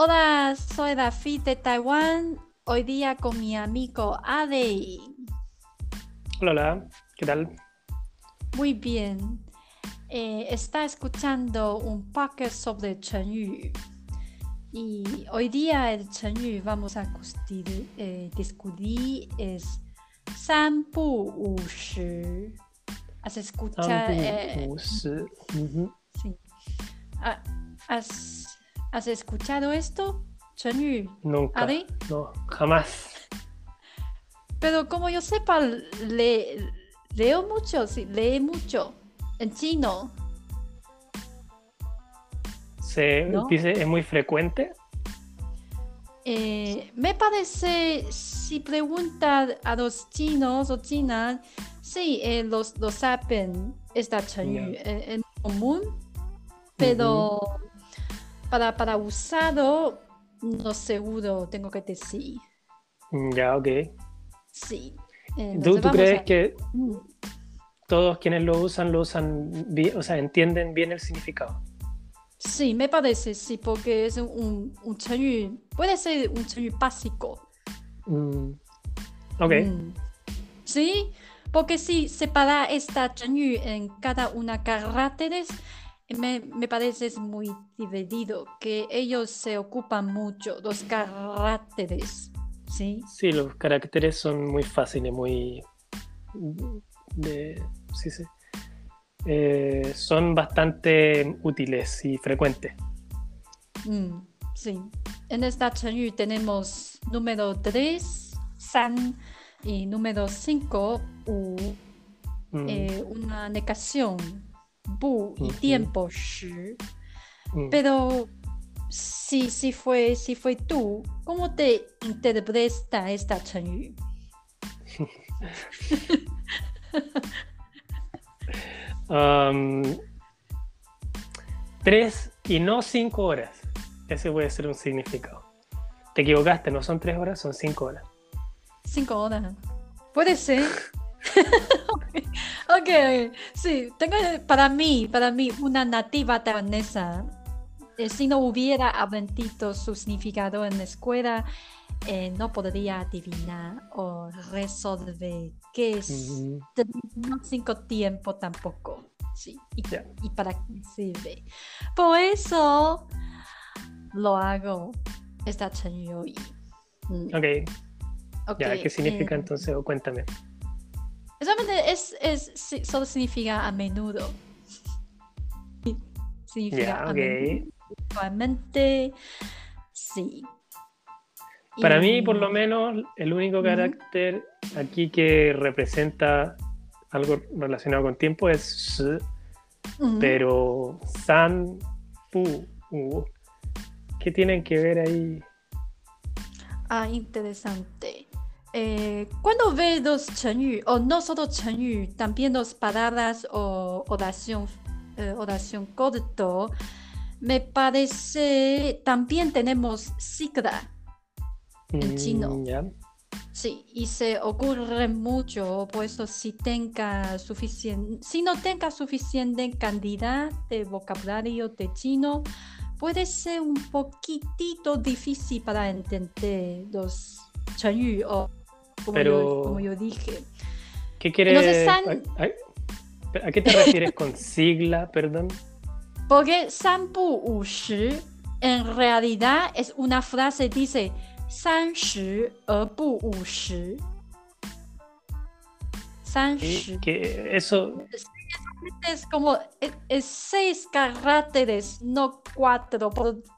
Hola, soy David de Taiwán. Hoy día con mi amigo Ade. Hola, ¿qué tal? Muy bien. Eh, está escuchando un podcast sobre Chen Yu. Y hoy día el Chen Yu vamos a eh, discutir, es San Bu Wu ¿Has escuchado? Eh, uh -huh. sí. ah, has has escuchado esto? Chenyu. nunca, ¿Ade? no, jamás. Pero como yo sepa, le, leo mucho, sí, lee mucho en chino. Se ¿No? dice, es muy frecuente. Eh, me parece, si pregunta a los chinos o chinas, sí, eh, los, lo saben, esta eh, es común, pero para, para usarlo, no seguro, tengo que decir. Mm, Ya, ok. Sí. ¿Tú, Entonces tú vamos crees a- que Mm. todos quienes lo usan, lo usan bien, o sea, entienden bien el significado? Sí, me parece, sí, porque es un, un Chenyu, puede ser un Chenyu básico. Mm, Ok, Mm. Sí, porque si separa esta Chenyu en cada una caracteres, me, me parece muy divertido, que ellos se ocupan mucho, los caracteres, ¿sí? sí, los caracteres son muy fáciles, muy... De, sí, sí. Eh, son bastante útiles y frecuentes. Mm, sí. En esta Chenyu tenemos número 3, san, y número 5, u. Mm, eh, una negación, bu y tiempo, shi. mm. Pero si, si, fue, si fue tú, ¿cómo te interpreta esta Chenyu? Um, tres y no cinco horas. Ese puede ser un significado. Te equivocaste, no son tres horas, son cinco horas. Cinco horas. Puede ser. ok, sí, tengo para mí, para mí, una nativa taiwanesa. eh, si no hubiera aprendido su significado en la escuela, eh, no podría adivinar o resolver qué es Ujú. no cinco tiempo tampoco. Sí. ¿Y, para qué sirve? Por eso lo hago esta hoy. Mm, Ok, ok, ya, ¿qué significa eh, entonces? O cuéntame. Solamente es, es, solo significa a menudo. Significa a menudo. Usualmente, sí. Para mí, por lo menos, el único carácter aquí que representa algo relacionado con tiempo es shi, Ujú. pero san, pu, u. ¿Qué tienen que ver ahí? Ah, interesante. Eh, cuando ves los Chenyu, o no solo Chenyu, también las palabras o oración, eh, oración corto, me parece, también tenemos sigla. En Mm, chino. Sí, y se ocurre mucho, por eso si tenga suficiente, si no tenga suficiente cantidad de vocabulario de chino, puede ser un poquitito difícil para entender los chenyu o como, Pero- yo, como yo dije. ¿Qué quieres? Entonces, san- ¿A, a- a qué te refieres con sigla, perdón? Porque san bu wu shi en realidad es una frase dice san shi er bu wu shi. San shi Que, eso, es como es, es seis caracteres, no cuatro,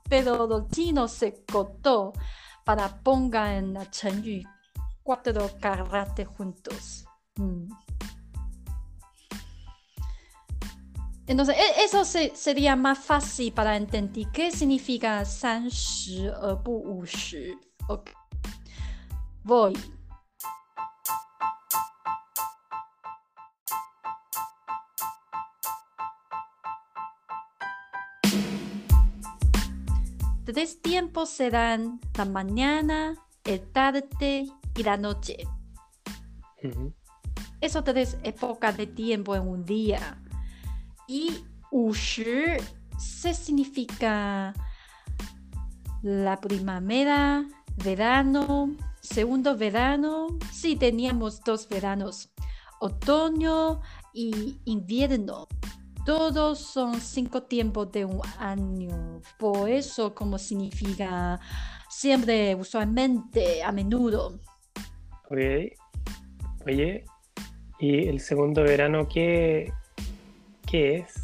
pero los chinos se cortó para ponga en la chenyu cuatro karate juntos. Mm. Entonces, e-, eso se, sería más fácil para entender qué significa san shi bu Voy. Tres tiempos serán la mañana, el tarde y la noche. ujú, Eso tres épocas de tiempo en un día. Y 五十 se significa la primavera, verano, segundo verano. Sí, teníamos dos veranos, otoño y invierno. Todos son cinco tiempos de un año. Por eso, como significa siempre, usualmente, a menudo. Ok. Oye, ¿y el segundo verano qué, qué es?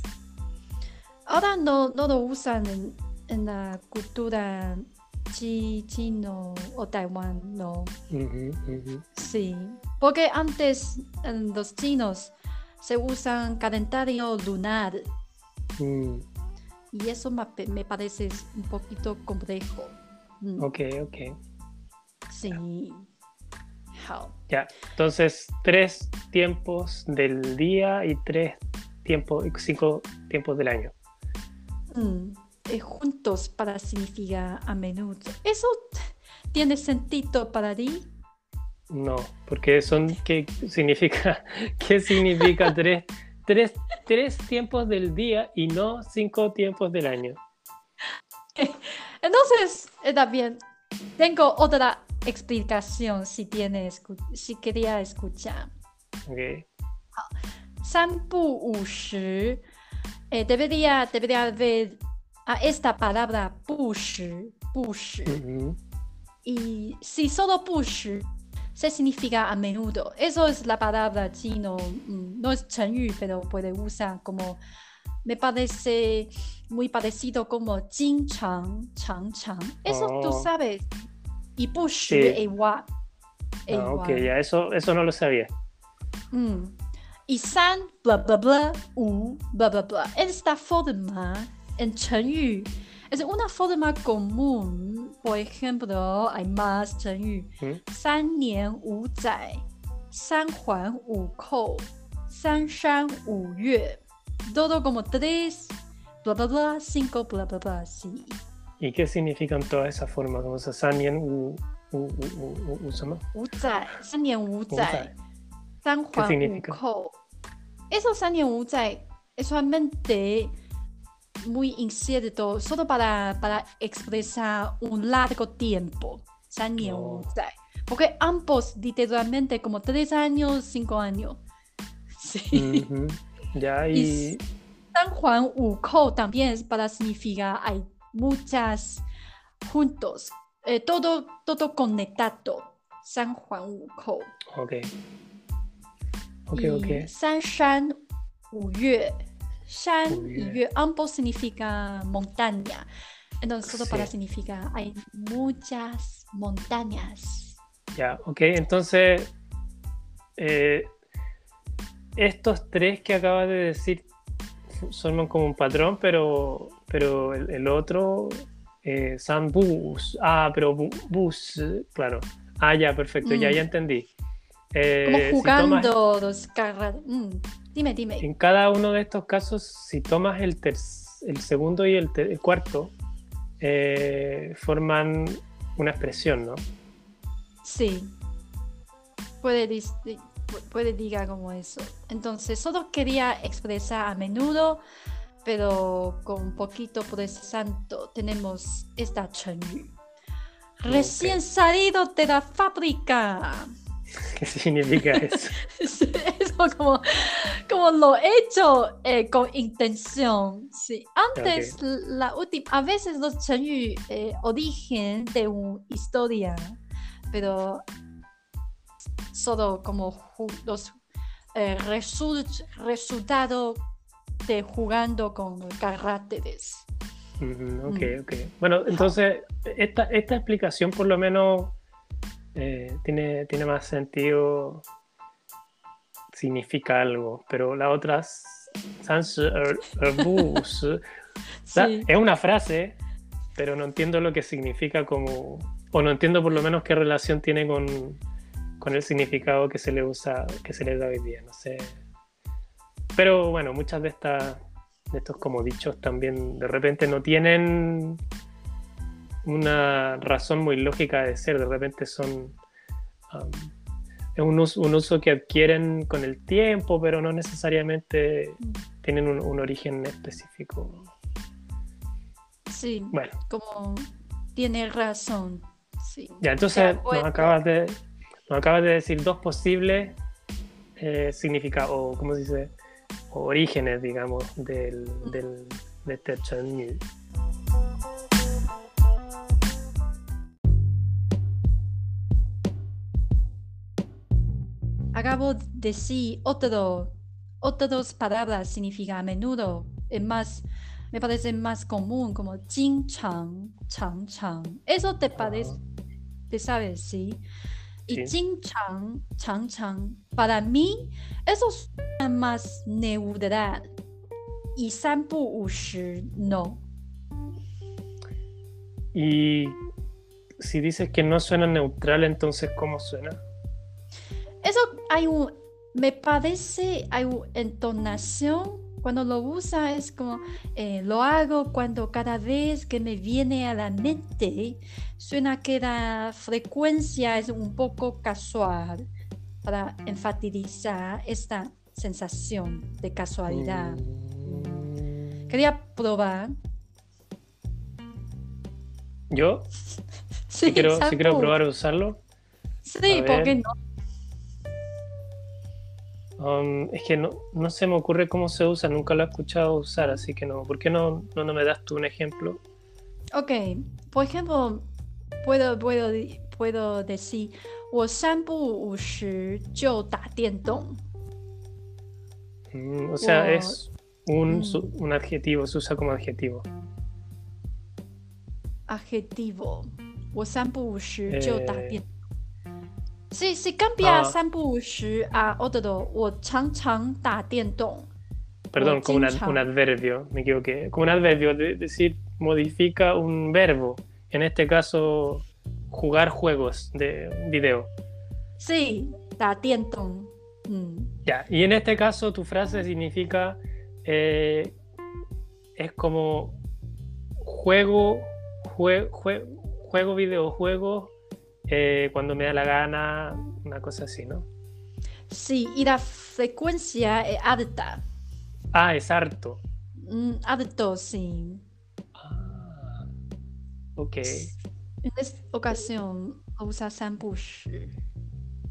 Ahora no, no lo usan en, en la cultura chi- chino o Taiwán, no. Sí, porque antes en los chinos se usan calendario lunar Mm, y eso me parece un poquito complejo. Mm, ok, ok. Sí. Ya. Entonces, tres tiempos del día y tres tiempos, cinco tiempos del año. Mm, eh, juntos para significar a menudo. ¿Eso tiene sentido para ti? No, porque son, ¿qué significa? ¿Qué significa tres, tres, tres tiempos del día y no cinco tiempos del año? Entonces, está bien. Tengo otra explicación si tiene escu- si quería escuchar. Ok. 三不五十, eh, debería, debería ver a esta palabra 不时,不时. Ujú. Y si solo 不时 se significa a menudo. Eso es la palabra chino. mm, No es 成语, pero puede usar como. Me parece muy parecido como 经常,常常. Eso tú Oh. sabes. y push sí. de Ewa. Ah, ok, ya, eso, eso no lo sabía. Mm. Y san, bla bla bla, u, bla bla bla. Esta forma en Chen Yu es una forma común. Por ejemplo, hay más Chen Yu. ¿Mm? San nian wu zai, san juan u kou, san shan wu yue. Todo como tres, bla bla bla, cinco, bla bla bla, sí. ¿Y qué significan todas esas formas? Como se sanien u, u, u, u, eh. ¿Qué significa? Eso sanien wu eh, es solamente muy incierto, solo para, para expresar un largo tiempo. Sanien oh. eh. Porque ambos literalmente como tres años, cinco años. Sí. Mm -hmm. Ya, y... San Juan también es para significar muchas juntos, eh, todo, todo conectado. San Juan Wukou. Ok. Ok, ok. San Shan Wu Yue. Shan y Yue. Ambos significa montaña. Entonces, solo para Sí. significar hay muchas montañas. Ya, ok. Entonces, eh, estos tres que acabas de decir son como un patrón, pero, pero el, el otro, eh, San Bus. Ah, pero bu- Bus, claro. Ah, ya, perfecto, ya, Mm. ya entendí. Eh, Como si jugando tomas- los carras. Mm, Dime, dime. en cada uno de estos casos, si tomas el, ter- el segundo y el, el cuarto, eh, forman una expresión, ¿no? Sí. Puede, puede diga como eso. Entonces, solo quería expresar a menudo, pero con poquito pues tenemos esta Chen Yu. Recién okay. salido de la fábrica. ¿Qué significa eso? eso como, como lo he hecho eh, con intención. Sí. Antes, la última, a veces los Chen eh, origen de una historia, pero solo como los eh, result, resultado de jugando con caracteres. Ujú, ok, Mm. ok. Bueno, entonces, esta, esta explicación por lo menos eh, tiene, tiene más sentido, significa algo, pero la otra, er, Sí. es una frase, pero no entiendo lo que significa como, o no entiendo por lo menos qué relación tiene con, con el significado que se le usa, que se le da hoy día, no sé. Pero bueno, muchas de estas de estos como dichos también de repente no tienen una razón muy lógica de ser, de repente son um, es un uso, un uso que adquieren con el tiempo, pero no necesariamente tienen un, un origen específico. Sí, Bueno, como tiene razón. Sí. Ya, entonces nos acabas de, nos acabas de decir dos posibles eh, significados, o cómo se dice, orígenes, digamos, del, del, de este Chan Acabo de decir otro, otras palabras significa a menudo, es más, me parece más común como jing chang, chang chang. Eso te ah. parece, te sabes, sí y Ching Chang, Chang Chang, para mí, eso suena más neudad. Y Sanpu Ushi, no. Y si dices que no suena neutral, entonces, ¿cómo suena? Eso hay un. Me parece, hay una entonación cuando lo usa es como, eh, lo hago cuando cada vez que me viene a la mente, suena que la frecuencia es un poco casual para enfatizar esta sensación de casualidad. Mm, Quería probar. Yo Sí, si quiero, si quiero probar a usarlo. Sí, ¿por qué no? Um, es que no, no se me ocurre cómo se usa, nunca lo he escuchado usar, así que no. ¿Por qué no, no, no me das tú un ejemplo? Ok, por ejemplo, puedo, puedo, di- puedo decir, 我三不五时就打电动。 Mm, o sea, O- es un, Mm. su- un adjetivo, se usa como adjetivo. adjetivo. 我三不五时就打 Eh, 电。Si, si cambia ah. 三不五时 a otro, 我常常打电动。 Perdón, O como un, ad- chincha. un adverbio, me equivoqué. Como un adverbio, de decir, modifica un verbo. En este caso, jugar juegos de video. Sí, 打电动。嗯 Ya, y en este caso tu frase significa, eh, es como juego, jue- jue- juego videojuegos eh, cuando me da la gana, una cosa así, ¿no? Sí, y la frecuencia eh, es alta. Ah, es harto. Mm, alto, sí. Ah, ok. En esta ocasión usa Sambush.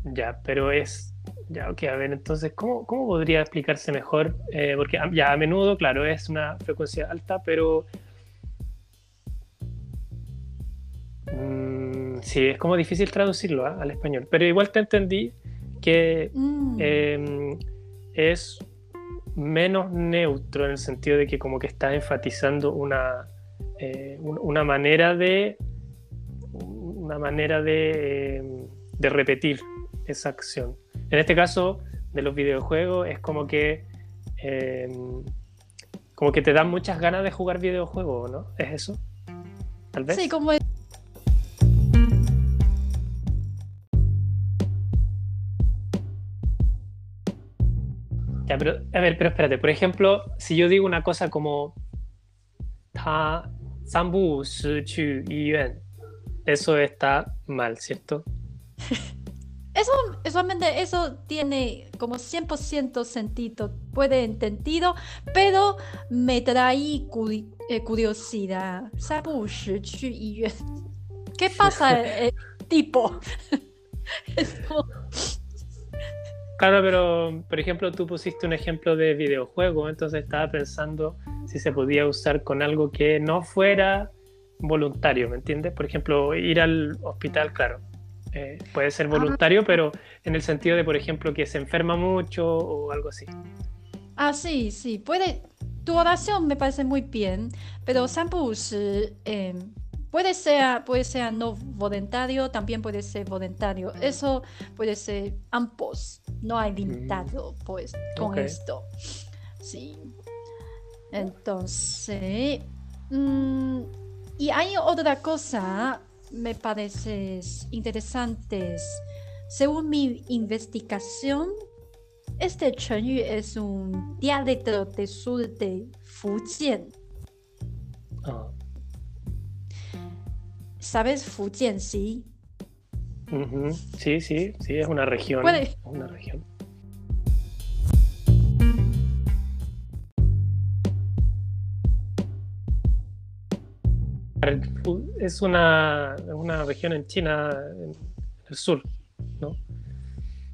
Ya, pero es. Ya, ok, a ver, entonces, ¿cómo, cómo podría explicarse mejor? Eh, porque ya a menudo, claro, es una frecuencia alta, pero. Mm, sí, es como difícil traducirlo ¿ah? al español, pero igual te entendí que Mm, eh, es menos neutro en el sentido de que como que está enfatizando una, eh, un- una manera de una manera de, eh, de repetir esa acción. En este caso de los videojuegos es como que eh, como que te dan muchas ganas de jugar videojuegos, ¿no? ¿Es eso? Tal vez. sí, como Ya, pero, a ver, pero espérate, por ejemplo, si yo digo una cosa como ta sambu chu yuan, eso está mal, ¿cierto? Eso, solamente eso tiene como 100% sentido, puede entendido, pero me trae eh, curiosidad. Sabu chu yuan. ¿Qué pasa, eh, tipo? es como... Claro, pero por ejemplo, tú pusiste un ejemplo de videojuego, entonces estaba pensando si se podía usar con algo que no fuera voluntario, ¿me entiendes? Por ejemplo, ir al hospital, claro, eh, puede ser voluntario, pero en el sentido de, por ejemplo, que se enferma mucho o algo así. Ah, sí, sí, puede. Tu oración me parece muy bien, pero 三不五时 eh, puede ser, puede ser no voluntario, también puede ser voluntario. Eso puede ser ambos. No hay limitado, pues, con esto. Sí. Entonces, mm, y hay otra cosa, me parece interesante. Según mi investigación, este 成语 es un dialecto del sur de Fujian. Ah, ¿Sabes Fujian, sí? Sí, sí, sí, es una región. Puede- una región. es una, una región en China, en el sur, ¿no?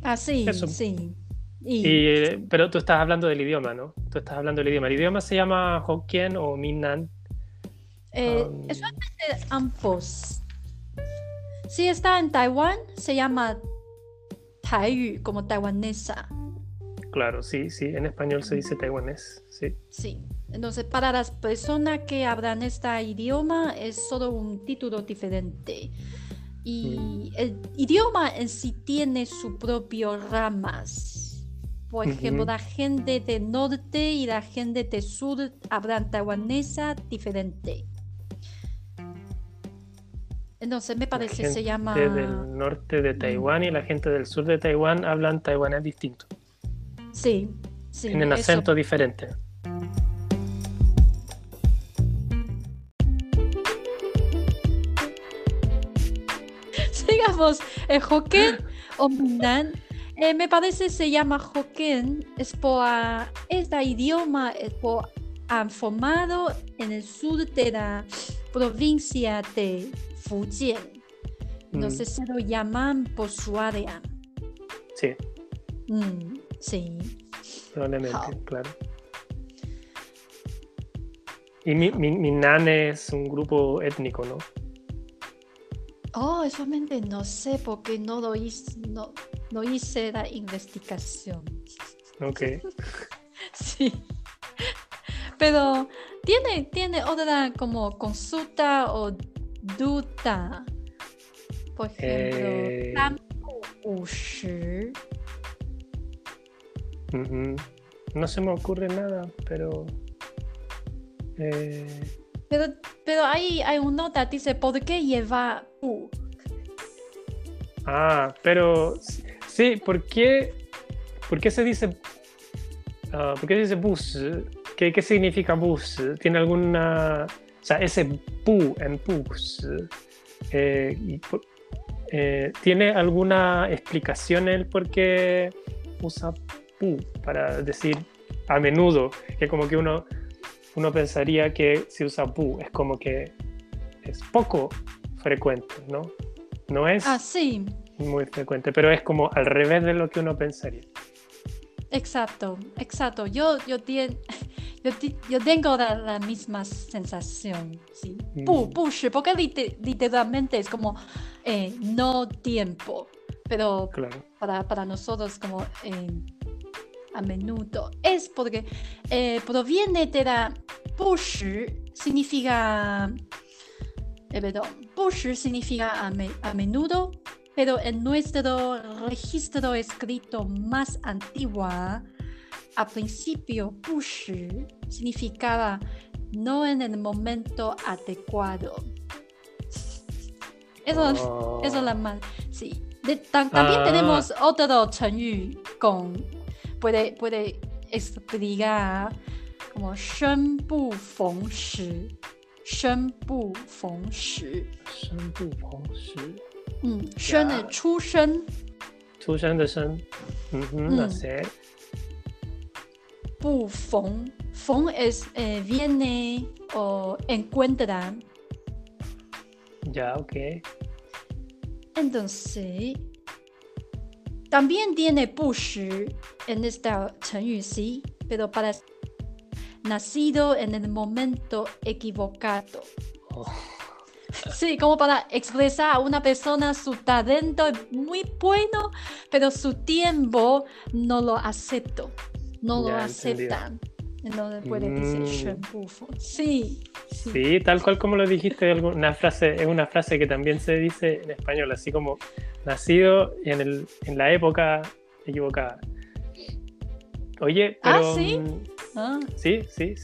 Ah, sí, sí. Y... pero tú estás hablando del idioma, ¿no? Tú estás hablando del idioma. ¿El idioma se llama Hokkien o Minnan? Eh, um... Es ambos. Si está en Taiwán, se llama Taiyu, como taiwanesa. Claro, sí, sí, en español se dice taiwanés, sí. Sí, entonces para las personas que hablan este idioma es solo un título diferente. Y mm. el idioma en sí tiene sus propias ramas. Por ejemplo, la gente del norte y la gente del sur hablan taiwanesa diferente. Entonces me parece se llama... La gente del norte de Taiwán y la gente del sur de Taiwán hablan taiwanés distinto. Sí, sí. Tienen acento diferente. Sigamos, el Hokkien o Minnan, eh, me parece se llama Hokkien, es por este idioma es por, han formado en el sur de la provincia de Fujian. Entonces mm. se lo llaman por su área. Sí. Mm. Sí. Probablemente, claro. Y mi, mi, nan es un grupo étnico, ¿no? Oh, solamente no sé porque no lo hice, no, no hice la investigación. Ok. sí. Pero tiene, tiene otra como consulta o duda. Por ejemplo, eh... No se me ocurre nada, pero. Eh, pero, pero ahí hay una nota, dice, ¿por qué lleva U? Ah, pero. Sí, ¿por qué, ¿por qué se dice. Uh, ¿Por qué se dice bus? ¿Qué, ¿Qué significa bus? ¿Tiene alguna. O sea, ese pu en bus. Eh, eh, ¿Tiene alguna explicación el por qué usa para decir a menudo, que como que uno, uno pensaría que si usa pu es como que es poco frecuente, ¿no? No es ah, muy frecuente, pero es como al revés de lo que uno pensaría. Exacto, exacto. Yo, yo, yo, tengo la, misma sensación. ¿sí? Mm. push, porque literalmente es como eh, no tiempo, pero para, para, nosotros como... Eh, a menudo es porque eh, proviene de la push significa perdón, push significa a, menudo, pero en nuestro registro escrito más antiguo, a principio push significaba no en el momento adecuado. Eso, es la más. Sí. también ah. tenemos otro chenyu con puede, puede explicar como 生不逢时，生不逢时，生不逢时。嗯，生的出生，出生的生，嗯哼，那谁？ bu feng. Feng es eh, viene o encuentra. Ya, ok. Entonces, también tiene bu en esta chenyu sí, pero para nacido en el momento equivocado. Oh. Sí, como para expresar a una persona su talento es muy bueno, pero su tiempo no lo acepto no lo aceptan. No puede decir mm. Sí, sí. Sí, tal cual como lo dijiste, una frase, es una frase que también se dice en español, así como nacido en, el, en la época equivocada. Oye, ah, pero. ¿Ah, sí? Ah. Sí, sí,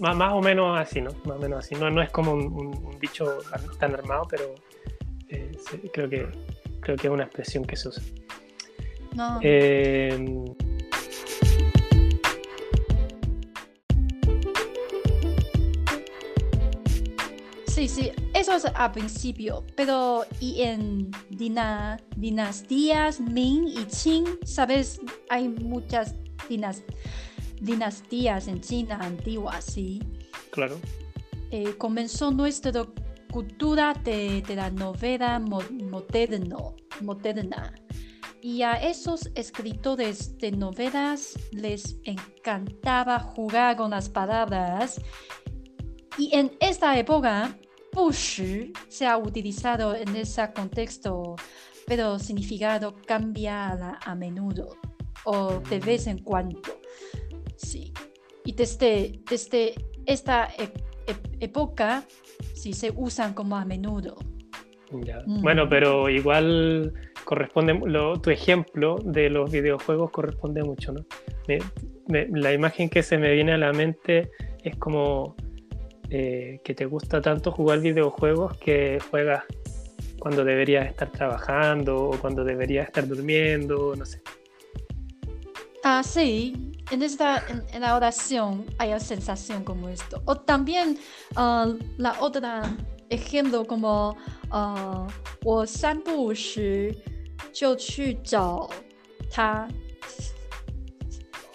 más, o menos así, ¿no? Más o menos así. No, no es como un, dicho tan armado, pero eh, creo, que, creo que es una expresión que se usa. No. Eh, Sí, sí, eso es al principio, pero y en dinastías Ming y Qing, sabes, hay muchas dinastías en China antiguas, sí. Claro. eh, comenzó nuestra cultura de, de la novela mo- moderno, moderna. Y a esos escritores de novelas les encantaba jugar con las palabras. Y en esta época, 不时 se ha utilizado en ese contexto, pero significado cambia a, menudo o de vez en cuando. Sí. Y desde, desde esta e- e- época, sí se usan como a menudo. Ya. Mm. Bueno, pero igual corresponde, lo- tu ejemplo de los videojuegos corresponde mucho, ¿no? Me- me- la imagen que se me viene a la mente es como eh, que te gusta tanto jugar videojuegos que juegas cuando deberías estar trabajando o cuando deberías estar durmiendo, no sé. Ah, sí, en, esta, en, en la oración hay una sensación como esto. O también ah, la otra ejemplo como ah, 我散步时就去找他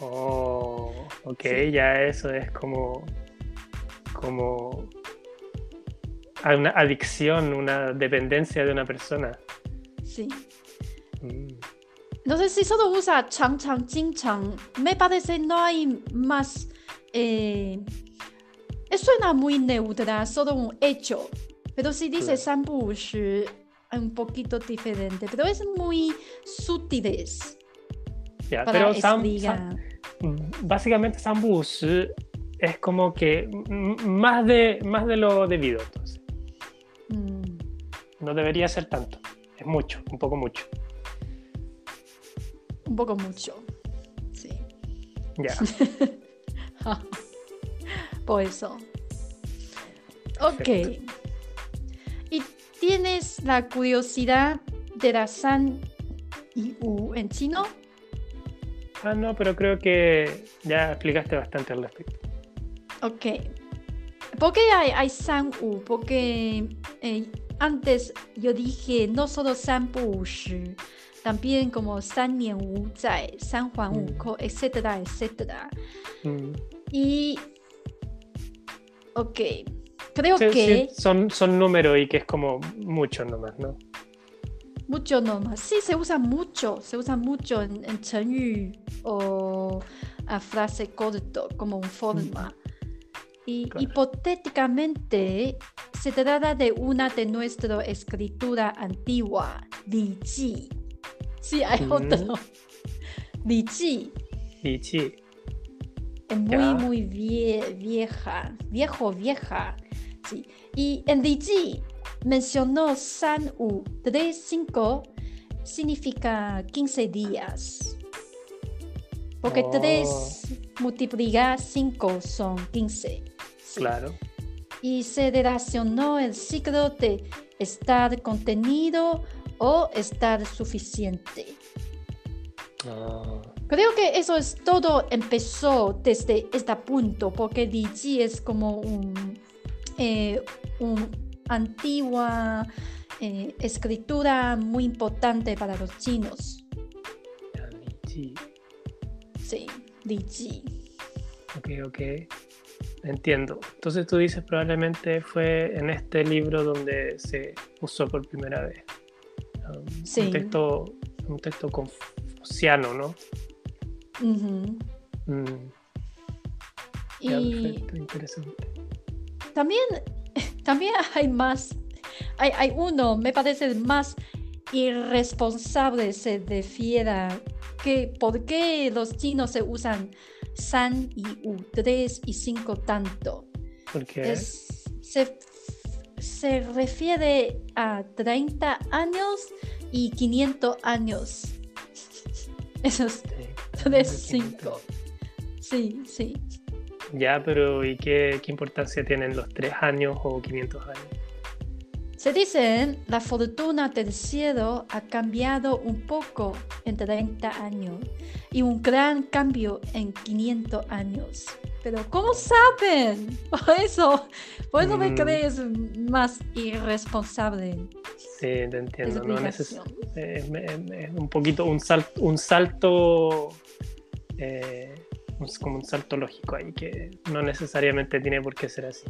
Oh, ok, Sí. ya eso es como, como una adicción, una dependencia de una persona. Sí. Mm. No sé si solo usa Chang Chang Ching Chang. Me parece no hay más. Eh, suena muy neutra, solo un hecho. Pero si dice claro. Sambu es eh, un poquito diferente, pero es muy sutiles. Yeah, pero Sam, Sam, mm, básicamente Sambu eh, es como que más de, más de lo debido, entonces. Mm, No debería ser tanto. Es mucho, un poco mucho. un poco mucho. Sí. Ya. Por eso. Ok. Perfecto. ¿Y tienes la curiosidad de la san y u en chino? Ah, no, pero creo que ya explicaste bastante al respecto. Ok. ¿Por qué hay, hay san u? Porque eh, antes yo dije no solo san bu shi, también como san nian wu zai, san huan wu Mm. ko, etcétera, etcétera. Mm. Y. Ok. Creo Sí, que. sí, son, son números y que es como mucho nomás, ¿no? Mucho nomás. Sí, se usa mucho. Se usa mucho en, en Chengyu o a frase corto como un forma. Y Claro. hipotéticamente se trata de una de nuestra escritura antigua, Li Ji. Sí, hay Mm. otro. Li Ji. Sí, Es muy, Ya. muy vie- vieja, viejo, vieja. Sí. Y en Li Ji mencionó San U, 3, 5, significa 15 días. Porque Oh. 3 multiplica 5 son 15. Claro. Y se relacionó el ciclo de estar contenido o estar suficiente. Ah, Creo que eso es todo empezó desde este punto, porque Ji es como un, eh, un antigua eh, escritura muy importante para los chinos. y sí. Ok, ok. Entiendo. Entonces tú dices probablemente fue en este libro donde se usó por primera vez. Um, Sí. Un texto, un texto confuciano, ¿no? Mm, ya, Y perfecto, interesante. también, también hay más, hay, hay uno, me parece más irresponsable se refiere que por qué los chinos se usan san y u, 3 y 5 tanto. Porque Es, se, se refiere a 30 años y 500 años. Esos 3, 5. Sí, sí. Ya, pero ¿y qué, qué importancia tienen los tres años o 500 años? Se dice, la fortuna del cielo ha cambiado un poco en 30 años y un gran cambio en 500 años. Pero ¿cómo saben? Por eso, por eso me Mm. crees más irresponsable. Sí, te entiendo. No es, es- es un poquito un salto, un salto eh, un- como un salto lógico ahí que no necesariamente tiene por qué ser así.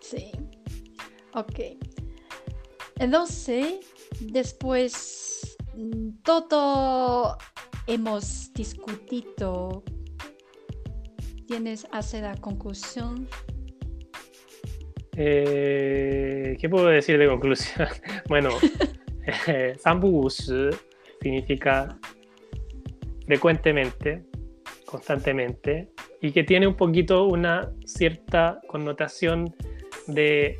Sí. Ok. Entonces, después todo hemos discutido. ¿Tienes hacer la conclusión? Eh, ¿Qué puedo decir de conclusión? bueno, Sambu significa frecuentemente, constantemente, y que tiene un poquito una cierta connotación de,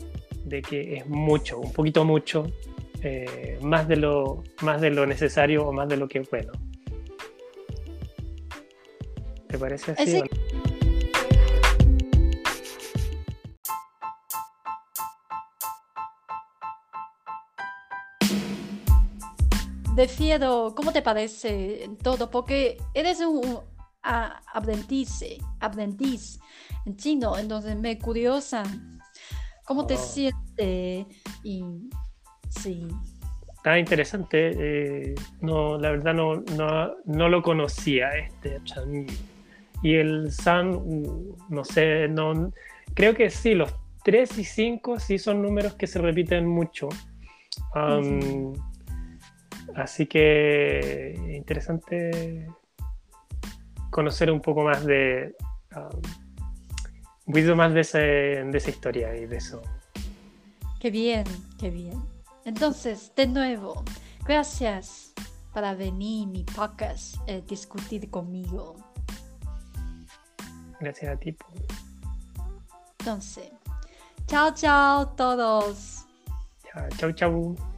que es mucho, un poquito mucho, eh, más, de lo, más de lo necesario o más de lo que es bueno. ¿Te parece así? Defiero, ¿cómo te parece todo? Porque eres un aprendiz, aprendiz en chino, entonces me curiosa cómo te oh. sientes y sí. Está interesante, eh, no, la verdad no, no, lo conocía este Y el San, uh, no sé, no, creo que sí, los 3 y 5 sí son números que se repiten mucho. Así que interesante conocer un poco más de. Um, un poquito más de, de esa historia y de eso. Qué bien, qué bien. Entonces, de nuevo, gracias para venir mi podcast eh, discutir conmigo. Gracias a ti. Entonces, chao, chao todos. Chao, chao.